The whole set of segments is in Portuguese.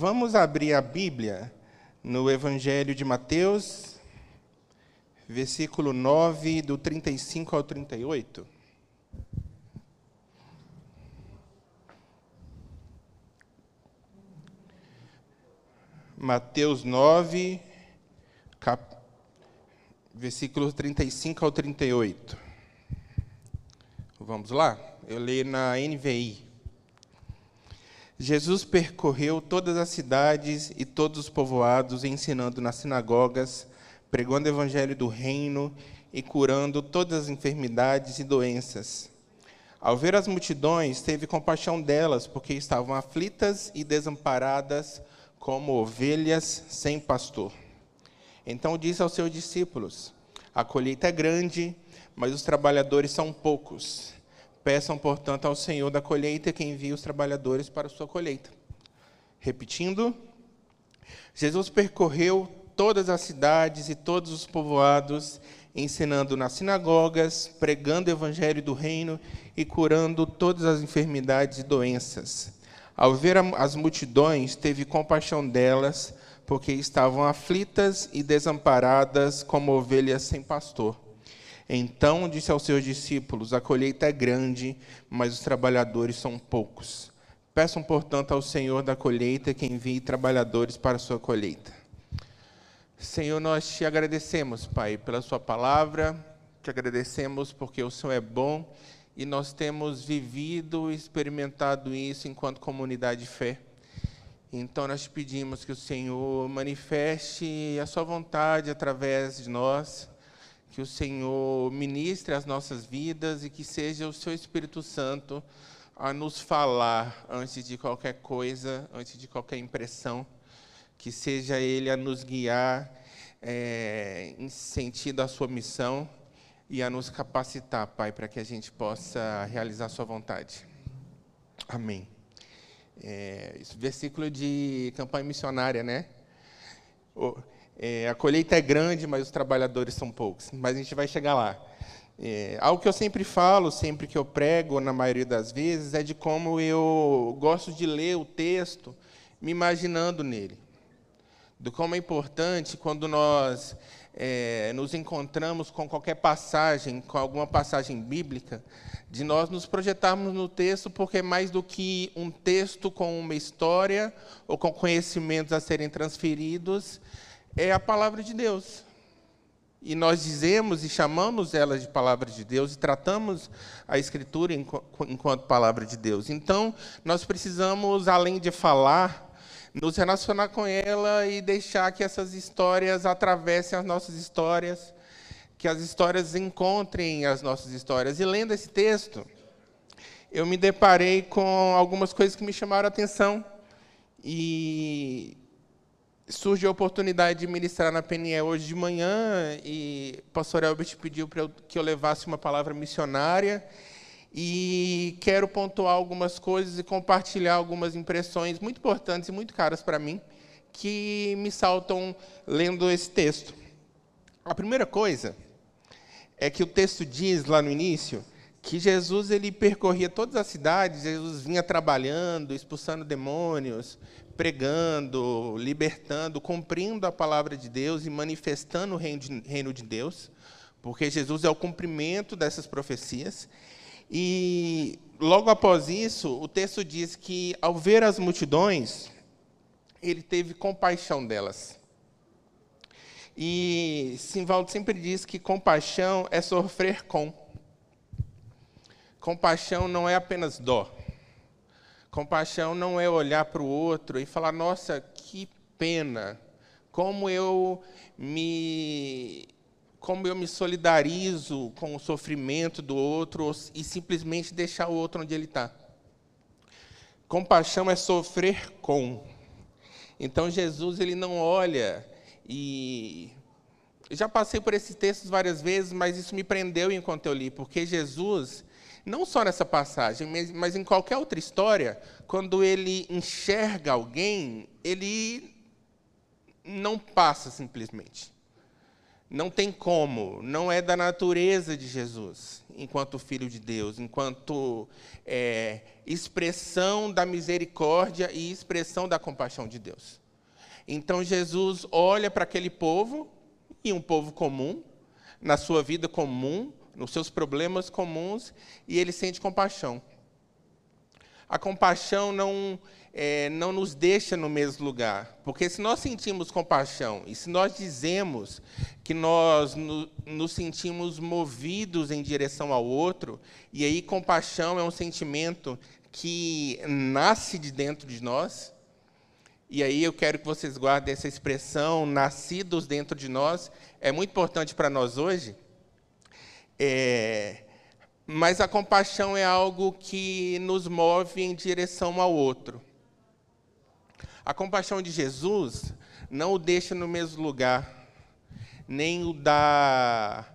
Vamos abrir a Bíblia no Evangelho de Mateus, versículo 9, do 35 ao 38. Mateus 9, cap... versículos 35 ao 38. Vamos lá? Eu leio na NVI. Jesus percorreu todas as cidades e todos os povoados, ensinando nas sinagogas, pregando o evangelho do reino e curando todas as enfermidades e doenças. Ao ver as multidões, teve compaixão delas, porque estavam aflitas e desamparadas, como ovelhas sem pastor. Então disse aos seus discípulos: A colheita é grande, mas os trabalhadores são poucos. Peçam, portanto, ao Senhor da colheita que envie os trabalhadores para a sua colheita. Repetindo, Jesus percorreu todas as cidades e todos os povoados, ensinando nas sinagogas, pregando o evangelho do reino e curando todas as enfermidades e doenças. Ao ver as multidões, teve compaixão delas, porque estavam aflitas e desamparadas como ovelhas sem pastor. Então disse aos seus discípulos: A colheita é grande, mas os trabalhadores são poucos. Peçam, portanto, ao Senhor da colheita que envie trabalhadores para a sua colheita. Senhor, nós te agradecemos, Pai, pela Sua palavra, te agradecemos porque o Senhor é bom e nós temos vivido e experimentado isso enquanto comunidade de fé. Então, nós te pedimos que o Senhor manifeste a Sua vontade através de nós que o Senhor ministre as nossas vidas e que seja o seu Espírito Santo a nos falar antes de qualquer coisa, antes de qualquer impressão, que seja Ele a nos guiar é, em sentido à sua missão e a nos capacitar, Pai, para que a gente possa realizar sua vontade. Amém. É, versículo de campanha missionária, né? É, a colheita é grande, mas os trabalhadores são poucos. Mas a gente vai chegar lá. É, algo que eu sempre falo, sempre que eu prego, na maioria das vezes, é de como eu gosto de ler o texto me imaginando nele. Do como é importante quando nós é, nos encontramos com qualquer passagem, com alguma passagem bíblica, de nós nos projetarmos no texto, porque mais do que um texto com uma história ou com conhecimentos a serem transferidos, é a palavra de Deus. E nós dizemos e chamamos ela de palavra de Deus e tratamos a Escritura enquanto palavra de Deus. Então, nós precisamos, além de falar, nos relacionar com ela e deixar que essas histórias atravessem as nossas histórias, que as histórias encontrem as nossas histórias. E lendo esse texto, eu me deparei com algumas coisas que me chamaram a atenção. E surge a oportunidade de ministrar na PNE hoje de manhã e o pastor Elbert pediu para que eu levasse uma palavra missionária e quero pontuar algumas coisas e compartilhar algumas impressões muito importantes e muito caras para mim que me saltam lendo esse texto. A primeira coisa é que o texto diz lá no início que Jesus ele percorria todas as cidades, Jesus vinha trabalhando, expulsando demônios, pregando, libertando, cumprindo a palavra de Deus e manifestando o reino de, Deus, porque Jesus é o cumprimento dessas profecias. E logo após isso, o texto diz que ao ver as multidões, ele teve compaixão delas. E Simvaldo sempre diz que compaixão é sofrer com. Compaixão não é apenas dó. Compaixão não é olhar para o outro e falar: nossa, que pena, como eu me como eu me solidarizo com o sofrimento do outro e simplesmente deixar o outro onde ele está. Compaixão é sofrer com. Então Jesus ele não olha e já passei por esses textos várias vezes, mas isso me prendeu enquanto eu li, porque Jesus não só nessa passagem, mas em qualquer outra história, quando ele enxerga alguém, ele não passa simplesmente. Não tem como, não é da natureza de Jesus, enquanto Filho de Deus, enquanto é, expressão da misericórdia e expressão da compaixão de Deus. Então Jesus olha para aquele povo, e um povo comum, na sua vida comum, nos seus problemas comuns, e ele sente compaixão. A compaixão não é, não nos deixa no mesmo lugar. Porque se nós sentimos compaixão e se nós dizemos que nós no, nos sentimos movidos em direção ao outro, e aí compaixão é um sentimento que nasce de dentro de nós, e aí eu quero que vocês guardem essa expressão, nascidos dentro de nós, é muito importante para nós hoje. É, mas a compaixão é algo que nos move em direção ao outro. A compaixão de Jesus não o deixa no mesmo lugar, nem o dá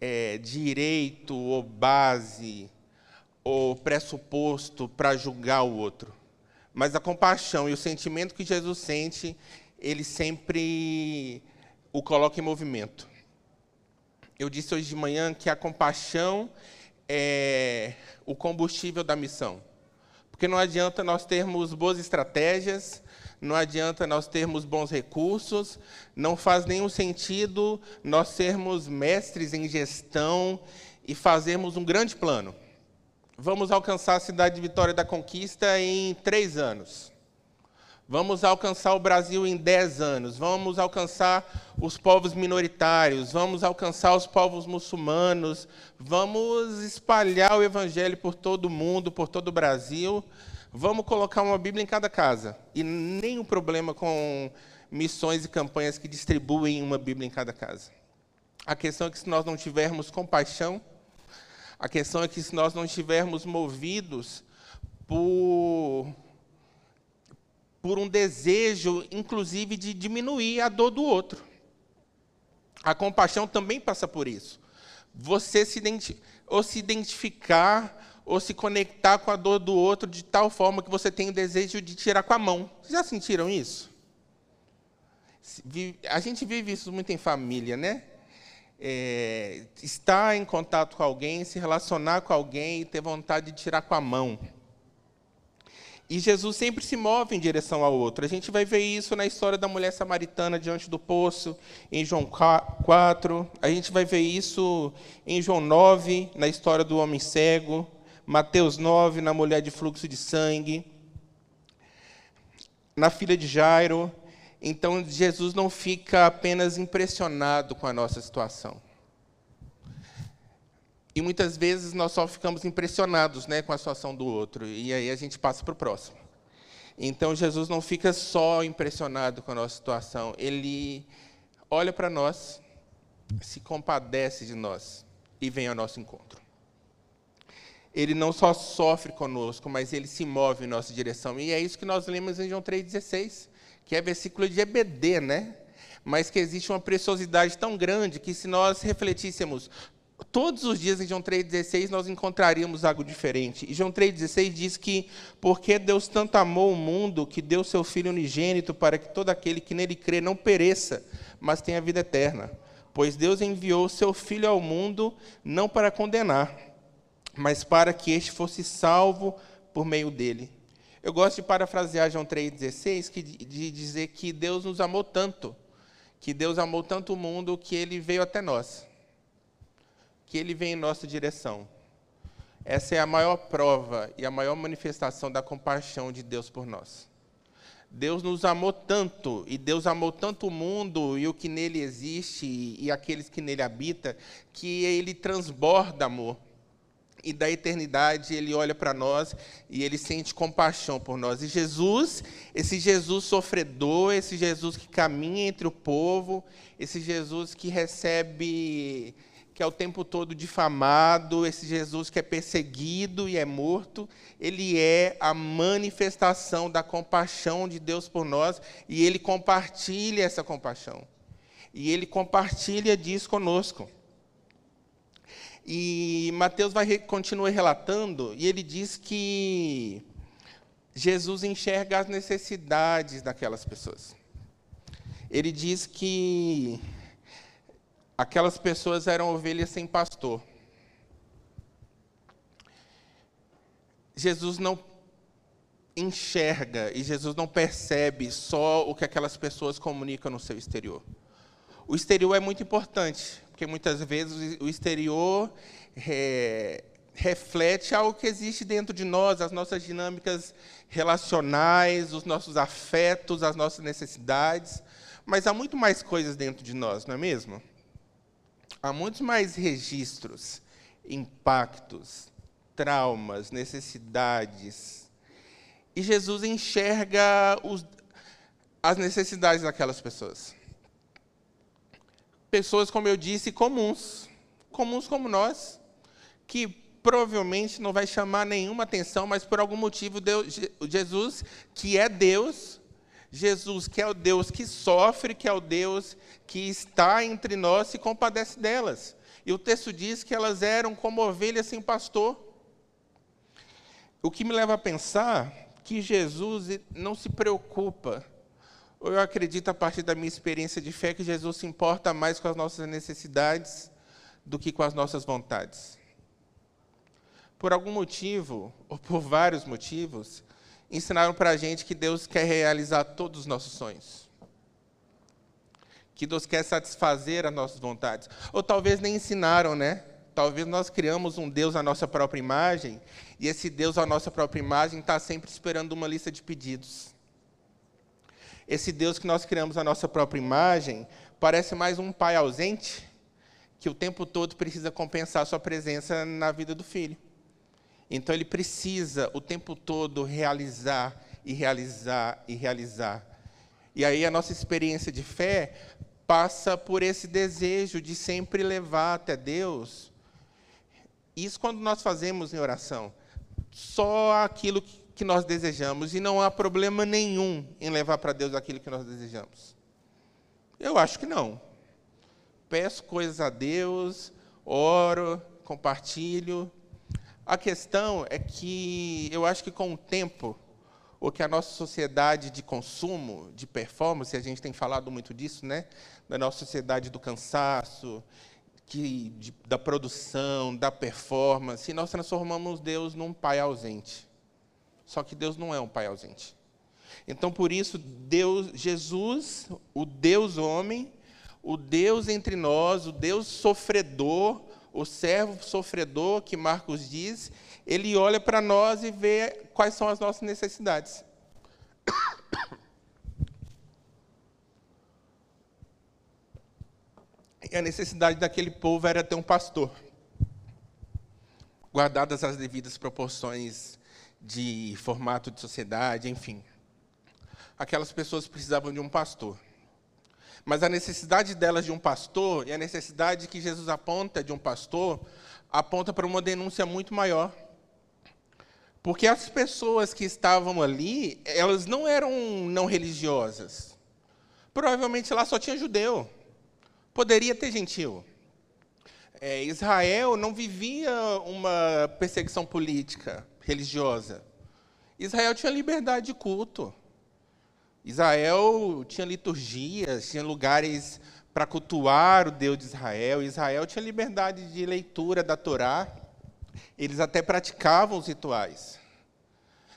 é, direito ou base ou pressuposto para julgar o outro. Mas a compaixão e o sentimento que Jesus sente, ele sempre o coloca em movimento. Eu disse hoje de manhã que a compaixão é o combustível da missão. Porque não adianta nós termos boas estratégias, não adianta nós termos bons recursos, não faz nenhum sentido nós sermos mestres em gestão e fazermos um grande plano. Vamos alcançar a cidade de Vitória da Conquista em três anos. Vamos alcançar o Brasil em dez anos. Vamos alcançar os povos minoritários. Vamos alcançar os povos muçulmanos. Vamos espalhar o Evangelho por todo o mundo, por todo o Brasil Vamos colocar uma Bíblia em cada casa. E nenhum problema com missões e campanhas que distribuem uma Bíblia em cada casa. A questão é que se nós não tivermos compaixão, a questão é que se nós não estivermos movidos por, por um desejo, inclusive, de diminuir a dor do outro. A compaixão também passa por isso. Você se, ou se identificar ou se conectar com a dor do outro de tal forma que você tem o desejo de tirar com a mão. Vocês já sentiram isso? A gente vive isso muito em família, né? É, estar em contato com alguém, se relacionar com alguém e ter vontade de tirar com a mão. E Jesus sempre se move em direção ao outro. A gente vai ver isso na história da mulher samaritana diante do poço, em João 4. A gente vai ver isso em João 9, na história do homem cego. Mateus 9, na mulher de fluxo de sangue, na filha de Jairo. Então, Jesus não fica apenas impressionado com a nossa situação. E muitas vezes nós só ficamos impressionados né, com a situação do outro, e aí a gente passa para o próximo. Então, Jesus não fica só impressionado com a nossa situação, ele olha para nós, se compadece de nós e vem ao nosso encontro ele não só sofre conosco, mas ele se move em nossa direção. E é isso que nós lemos em João 3,16, que é versículo de EBD, né? Mas que existe uma preciosidade tão grande que se nós refletíssemos todos os dias em João 3,16, nós encontraríamos algo diferente. E João 3,16 diz que, porque Deus tanto amou o mundo, que deu seu Filho unigênito para que todo aquele que nele crê não pereça, mas tenha vida eterna. Pois Deus enviou seu Filho ao mundo não para condenar, mas para que este fosse salvo por meio dele. Eu gosto de parafrasear João 3,16, que, de dizer que Deus nos amou tanto, que Deus amou tanto o mundo que ele veio até nós, que ele vem em nossa direção. Essa é a maior prova e a maior manifestação da compaixão de Deus por nós. Deus nos amou tanto, e Deus amou tanto o mundo e o que nele existe e aqueles que nele habitam, que ele transborda amor e da eternidade ele olha para nós e ele sente compaixão por nós. E Jesus, esse Jesus sofredor, esse Jesus que caminha entre o povo, esse Jesus que recebe, que é o tempo todo difamado, esse Jesus que é perseguido e é morto, ele é a manifestação da compaixão de Deus por nós e ele compartilha essa compaixão. E ele compartilha disso conosco. E Mateus vai continua relatando e ele diz que Jesus enxerga as necessidades daquelas pessoas. Ele diz que aquelas pessoas eram ovelhas sem pastor. Jesus não enxerga e Jesus não percebe só o que aquelas pessoas comunicam no seu exterior. O exterior é muito importante, porque muitas vezes o exterior é, reflete algo que existe dentro de nós, as nossas dinâmicas relacionais, os nossos afetos, as nossas necessidades. Mas há muito mais coisas dentro de nós, não é mesmo? Há muitos mais registros, impactos, traumas, necessidades. E Jesus enxerga os, as necessidades daquelas pessoas. Pessoas, como eu disse, comuns, comuns como nós, que provavelmente não vai chamar nenhuma atenção, mas por algum motivo Deus, Jesus, que é Deus, Jesus, que é o Deus que sofre, que é o Deus que está entre nós, se compadece delas. E o texto diz que elas eram como ovelhas sem pastor. O que me leva a pensar que Jesus não se preocupa, eu acredito, a partir da minha experiência de fé, que Jesus se importa mais com as nossas necessidades do que com as nossas vontades. Por algum motivo, ou por vários motivos, ensinaram para a gente que Deus quer realizar todos os nossos sonhos. Que Deus quer satisfazer as nossas vontades. Ou talvez nem ensinaram, né? Talvez nós criamos um Deus à nossa própria imagem, e esse Deus à nossa própria imagem está sempre esperando uma lista de pedidos. Esse Deus que nós criamos à nossa própria imagem parece mais um pai ausente, que o tempo todo precisa compensar sua presença na vida do filho. Então ele precisa o tempo todo realizar e realizar e realizar. E aí a nossa experiência de fé passa por esse desejo de sempre levar até Deus isso quando nós fazemos em oração. Só aquilo que nós desejamos. E não há problema nenhum em levar para Deus aquilo que nós desejamos. Eu acho que não. Peço coisas a Deus, oro, compartilho. A questão é que eu acho que com o tempo, o que a nossa sociedade de consumo, de performance, a gente tem falado muito disso, né? Da nossa sociedade do cansaço, que, de, da produção, da performance, nós transformamos Deus num pai ausente. Só que Deus não é um pai ausente. Então, por isso, Deus, Jesus, o Deus homem, o Deus entre nós, o Deus sofredor, o servo sofredor que Marcos diz, ele olha para nós e vê quais são as nossas necessidades. E a necessidade daquele povo era ter um pastor. Guardadas as devidas proporções de formato de sociedade, enfim. Aquelas pessoas precisavam de um pastor. Mas a necessidade delas de um pastor e a necessidade que Jesus aponta de um pastor aponta para uma denúncia muito maior. Porque as pessoas que estavam ali, elas não eram não religiosas. Provavelmente lá só tinha judeu. Poderia ter gentil. É, Israel não vivia uma perseguição política, religiosa. Israel tinha liberdade de culto. Israel tinha liturgias, tinha lugares para cultuar o Deus de Israel. Israel tinha liberdade de leitura da Torá. Eles até praticavam os rituais.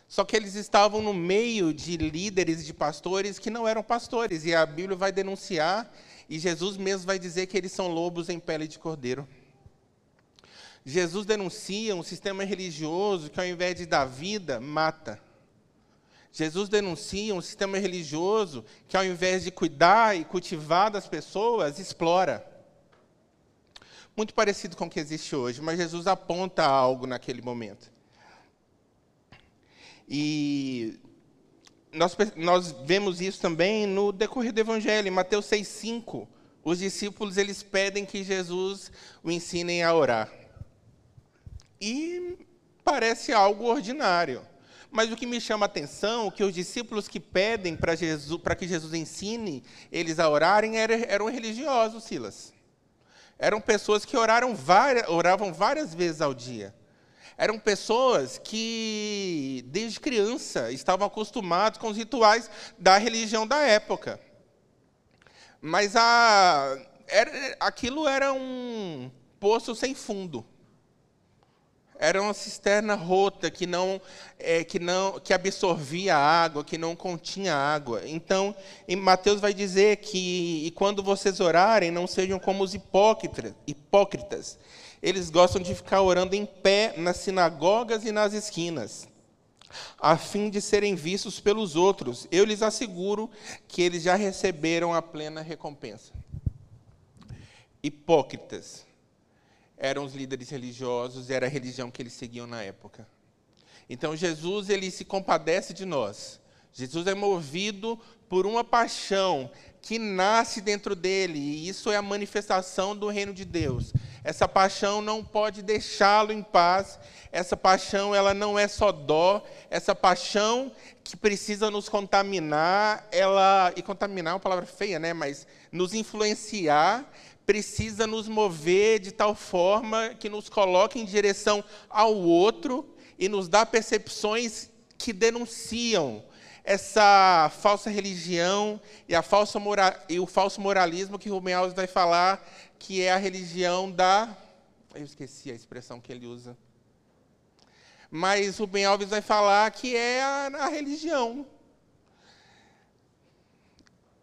Só que eles estavam no meio de líderes de pastores que não eram pastores. E a Bíblia vai denunciar e Jesus mesmo vai dizer que eles são lobos em pele de cordeiro. Jesus denuncia um sistema religioso que, ao invés de dar vida, mata. Jesus denuncia um sistema religioso que, ao invés de cuidar e cultivar das pessoas, explora. Muito parecido com o que existe hoje, mas Jesus aponta algo naquele momento. E nós, nós vemos isso também no decorrer do Evangelho, em Mateus 6,5. Os discípulos eles pedem que Jesus o ensinem a orar. E parece algo ordinário. Mas o que me chama a atenção que os discípulos que pedem para Jesus, para que Jesus ensine eles a orarem eram, eram religiosos, Silas. Eram pessoas que oraram várias, oravam várias vezes ao dia eram pessoas que, desde criança, estavam acostumados com os rituais da religião da época. Mas a, era, aquilo era um poço sem fundo. Era uma cisterna rota que não, é, que não, que absorvia água, que não continha água. Então, Mateus vai dizer que e quando vocês orarem, não sejam como os hipócritas, hipócritas. Eles gostam de ficar orando em pé nas sinagogas e nas esquinas, a fim de serem vistos pelos outros. Eu lhes asseguro que eles já receberam a plena recompensa. Hipócritas eram os líderes religiosos, era a religião que eles seguiam na época. Então Jesus ele se compadece de nós. Jesus é movido por uma paixão que nasce dentro dele, e isso é a manifestação do reino de Deus. Essa paixão não pode deixá-lo em paz. Essa paixão, ela não é só dó, essa paixão que precisa nos contaminar, ela e contaminar é uma palavra feia, né, mas nos influenciar precisa nos mover de tal forma que nos coloque em direção ao outro e nos dá percepções que denunciam essa falsa religião e, a falsa mora, e o falso moralismo que Rubem Alves vai falar, que é a religião da. Eu esqueci a expressão que ele usa. Mas Rubem Alves vai falar que é a, a religião.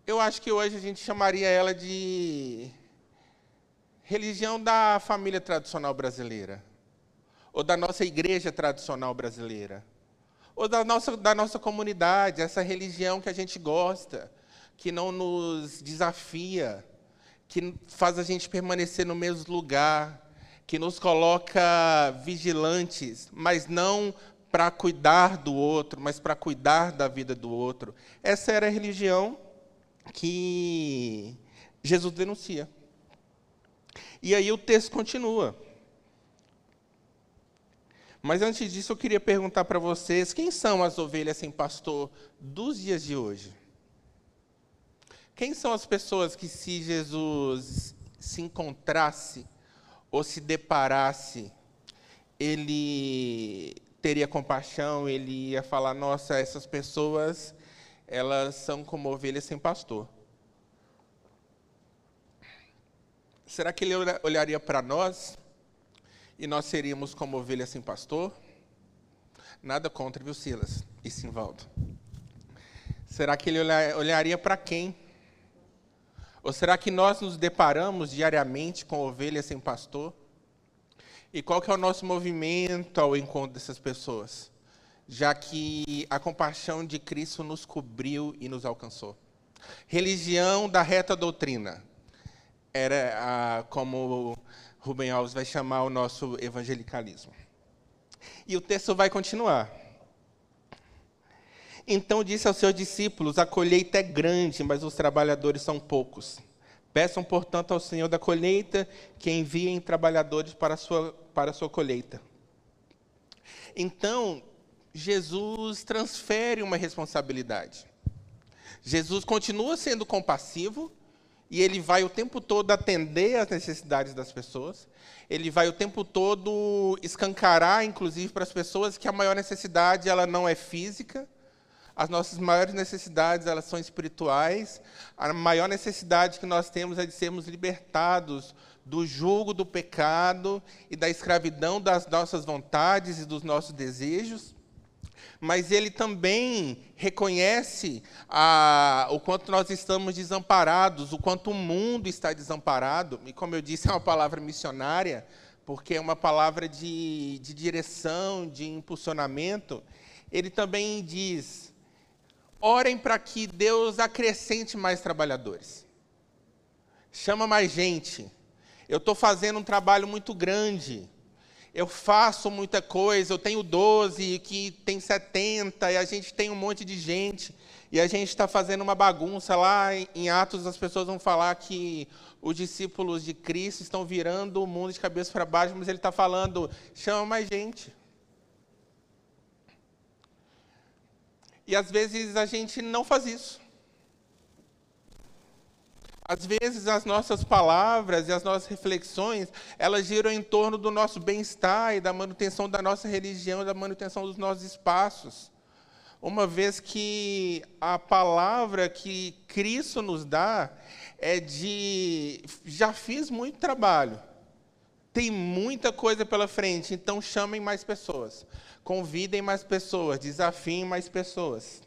Eu acho que hoje a gente chamaria ela de religião da família tradicional brasileira, ou da nossa igreja tradicional brasileira, ou da nossa, da nossa comunidade, essa religião que a gente gosta, que não nos desafia, que faz a gente permanecer no mesmo lugar, que nos coloca vigilantes, mas não para cuidar do outro, mas para cuidar da vida do outro. Essa era a religião que Jesus denuncia. E aí o texto continua. Mas antes disso, eu queria perguntar para vocês: quem são as ovelhas sem pastor dos dias de hoje? Quem são as pessoas que, se Jesus se encontrasse ou se deparasse, ele teria compaixão, ele ia falar: nossa, essas pessoas, elas são como ovelhas sem pastor. Será que ele olharia para nós e nós seríamos como ovelhas sem pastor? Nada contra, viu, Silas e Simvaldo? Será que ele olharia para quem? Ou será que nós nos deparamos diariamente com ovelhas sem pastor? E qual que é o nosso movimento ao encontro dessas pessoas? Já que a compaixão de Cristo nos cobriu e nos alcançou. Religião da reta doutrina era a, como Rubem Alves vai chamar o nosso evangelicalismo. E o texto vai continuar. Então disse aos seus discípulos: A colheita é grande, mas os trabalhadores são poucos. Peçam, portanto, ao Senhor da colheita que enviem trabalhadores para a sua, para a sua colheita. Então, Jesus transfere uma responsabilidade. Jesus continua sendo compassivo, e ele vai o tempo todo atender às necessidades das pessoas. Ele vai o tempo todo escancarar, inclusive, para as pessoas que a maior necessidade ela não é física. As nossas maiores necessidades elas são espirituais. A maior necessidade que nós temos é de sermos libertados do jugo do pecado e da escravidão das nossas vontades e dos nossos desejos mas ele também reconhece a, o quanto nós estamos desamparados, o quanto o mundo está desamparado, e como eu disse, é uma palavra missionária, porque é uma palavra de, de direção, de impulsionamento. Ele também diz: orem para que Deus acrescente mais trabalhadores, chama mais gente. Eu estou fazendo um trabalho muito grande eu faço muita coisa, eu tenho 12 que tem 70, e a gente tem um monte de gente, e a gente está fazendo uma bagunça lá em Atos, as pessoas vão falar que os discípulos de Cristo estão virando o mundo de cabeça para baixo, mas ele está falando, chama mais gente. E às vezes a gente não faz isso. Às vezes as nossas palavras e as nossas reflexões, elas giram em torno do nosso bem-estar e da manutenção da nossa religião, da manutenção dos nossos espaços. Uma vez que a palavra que Cristo nos dá, é de já fiz muito trabalho. Tem muita coisa pela frente, então chamem mais pessoas. Convidem mais pessoas, desafiem mais pessoas.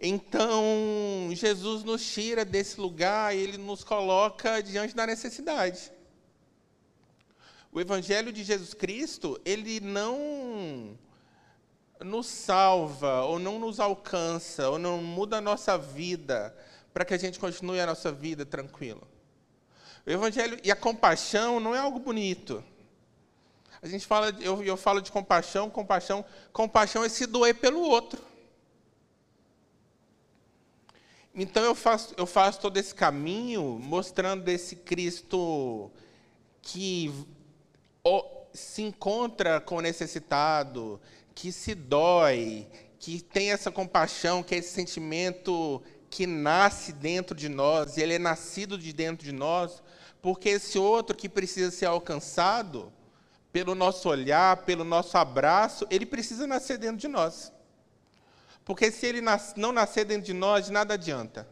Então, Jesus nos tira desse lugar e ele nos coloca diante da necessidade. O evangelho de Jesus Cristo, ele não nos salva ou não nos alcança ou não muda a nossa vida para que a gente continue a nossa vida tranquila. O evangelho e a compaixão não é algo bonito. A gente fala, eu, eu falo de compaixão, compaixão, compaixão é se doer pelo outro. Então eu faço, eu faço todo esse caminho mostrando esse Cristo que se encontra com o necessitado, que se dói, que tem essa compaixão, que é esse sentimento que nasce dentro de nós, e ele é nascido de dentro de nós, porque esse outro que precisa ser alcançado, pelo nosso olhar, pelo nosso abraço, ele precisa nascer dentro de nós. Porque se ele não nascer dentro de nós, nada adianta.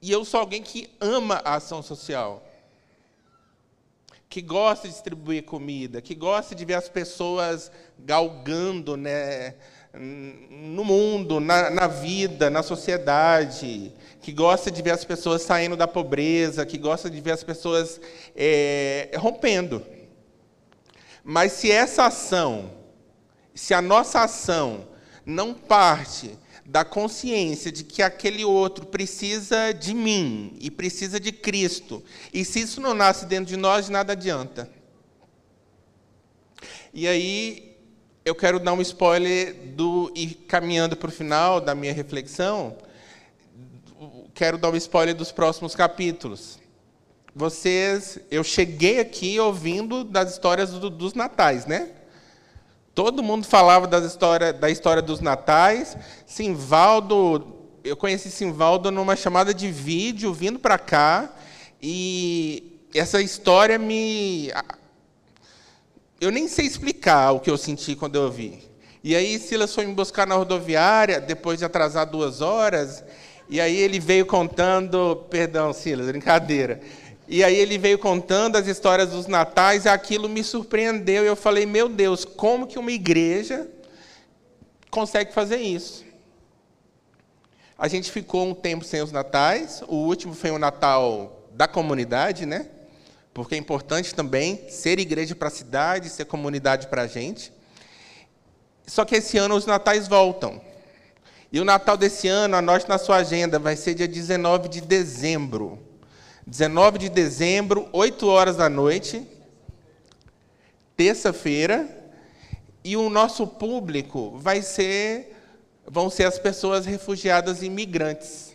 E eu sou alguém que ama a ação social. Que gosta de distribuir comida, que gosta de ver as pessoas galgando né, no mundo, na, na vida, na sociedade, que gosta de ver as pessoas saindo da pobreza, que gosta de ver as pessoas é, rompendo. Mas se essa ação, se a nossa ação não parte da consciência de que aquele outro precisa de mim e precisa de Cristo, e se isso não nasce dentro de nós, nada adianta. E aí eu quero dar um spoiler do e caminhando para o final da minha reflexão, quero dar um spoiler dos próximos capítulos. Vocês, eu cheguei aqui ouvindo das histórias do, dos natais, né? Todo mundo falava das história, da história dos natais. Simvaldo, eu conheci Simvaldo numa chamada de vídeo, vindo para cá, e essa história me. Eu nem sei explicar o que eu senti quando eu ouvi. E aí Silas foi me buscar na rodoviária, depois de atrasar duas horas, e aí ele veio contando. Perdão, Silas, brincadeira. E aí ele veio contando as histórias dos natais e aquilo me surpreendeu. E eu falei, meu Deus, como que uma igreja consegue fazer isso? A gente ficou um tempo sem os natais. O último foi o Natal da comunidade, né? Porque é importante também ser igreja para a cidade, ser comunidade para a gente. Só que esse ano os natais voltam. E o Natal desse ano, anote na sua agenda, vai ser dia 19 de dezembro. 19 de dezembro, 8 horas da noite, terça-feira, e o nosso público vai ser vão ser as pessoas refugiadas e imigrantes.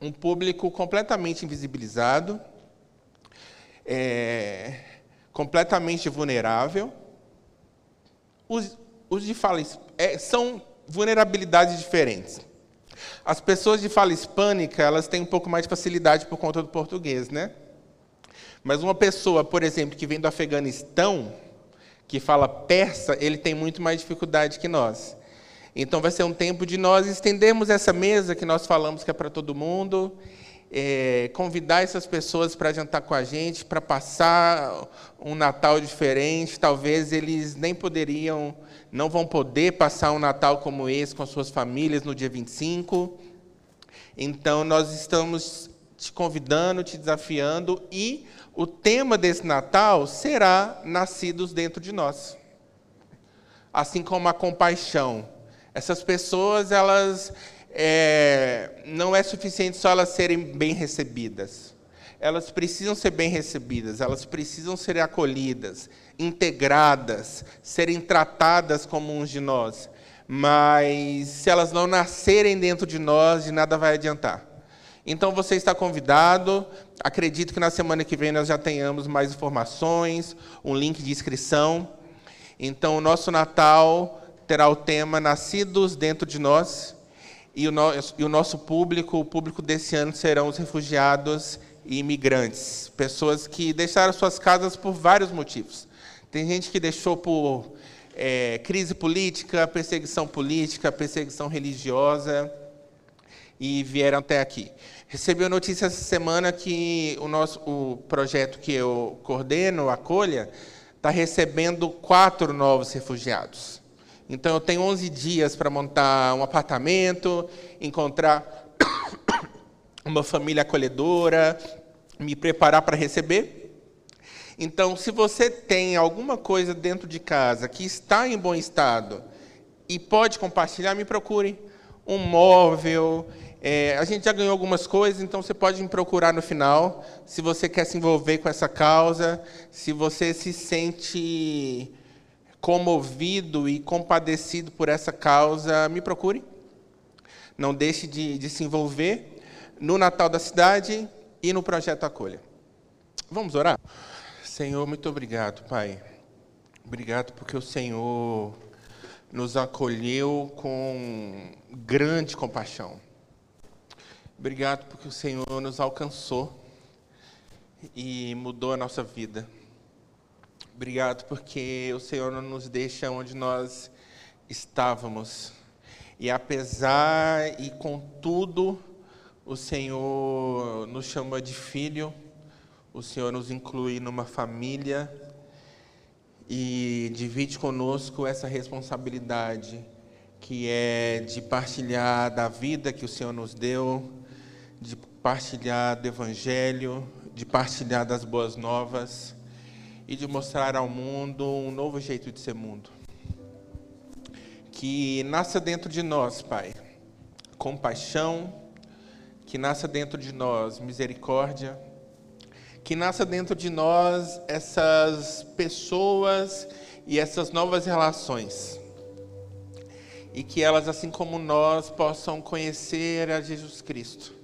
Um público completamente invisibilizado, é, completamente vulnerável. Os, os de fala é, são vulnerabilidades diferentes. As pessoas de fala hispânica, elas têm um pouco mais de facilidade por conta do português, né? Mas uma pessoa, por exemplo, que vem do Afeganistão, que fala persa, ele tem muito mais dificuldade que nós. Então vai ser um tempo de nós estendermos essa mesa que nós falamos que é para todo mundo, é, convidar essas pessoas para jantar com a gente, para passar um Natal diferente. Talvez eles nem poderiam não vão poder passar um Natal como esse com suas famílias no dia 25. Então, nós estamos te convidando, te desafiando, e o tema desse Natal será Nascidos Dentro de Nós. Assim como a compaixão. Essas pessoas, elas. É, não é suficiente só elas serem bem recebidas. Elas precisam ser bem recebidas, elas precisam ser acolhidas, integradas, serem tratadas como uns de nós. Mas se elas não nascerem dentro de nós, de nada vai adiantar. Então você está convidado. Acredito que na semana que vem nós já tenhamos mais informações, um link de inscrição. Então o nosso Natal terá o tema Nascidos dentro de nós. E o, no, e o nosso público, o público desse ano, serão os refugiados e imigrantes, pessoas que deixaram suas casas por vários motivos. Tem gente que deixou por é, crise política, perseguição política, perseguição religiosa e vieram até aqui. Recebi a notícia essa semana que o nosso o projeto que eu coordeno, Acolha, está recebendo quatro novos refugiados. Então, eu tenho 11 dias para montar um apartamento, encontrar uma família acolhedora, me preparar para receber. Então, se você tem alguma coisa dentro de casa que está em bom estado e pode compartilhar, me procure. Um móvel. É, a gente já ganhou algumas coisas, então você pode me procurar no final. Se você quer se envolver com essa causa, se você se sente comovido e compadecido por essa causa, me procure. Não deixe de, de se envolver no Natal da Cidade e no Projeto Acolha. Vamos orar? Senhor, muito obrigado, Pai. Obrigado porque o Senhor nos acolheu com grande compaixão. Obrigado porque o Senhor nos alcançou e mudou a nossa vida. Obrigado porque o Senhor não nos deixa onde nós estávamos. E apesar e contudo, o Senhor nos chama de filho, o Senhor nos inclui numa família e divide conosco essa responsabilidade que é de partilhar da vida que o Senhor nos deu, de partilhar do Evangelho, de partilhar das boas novas e de mostrar ao mundo um novo jeito de ser mundo. Que nasça dentro de nós, Pai, compaixão, que nasça dentro de nós misericórdia, que nasça dentro de nós essas pessoas e essas novas relações. E que elas, assim como nós, possam conhecer a Jesus Cristo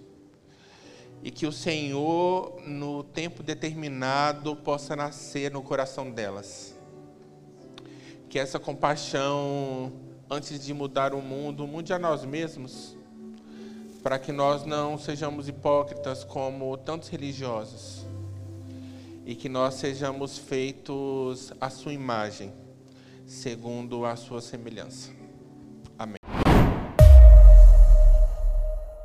e que o Senhor, no tempo determinado, possa nascer no coração delas. Que essa compaixão, antes de mudar o mundo, mude a nós mesmos, para que nós não sejamos hipócritas como tantos religiosos, e que nós sejamos feitos à sua imagem, segundo a sua semelhança.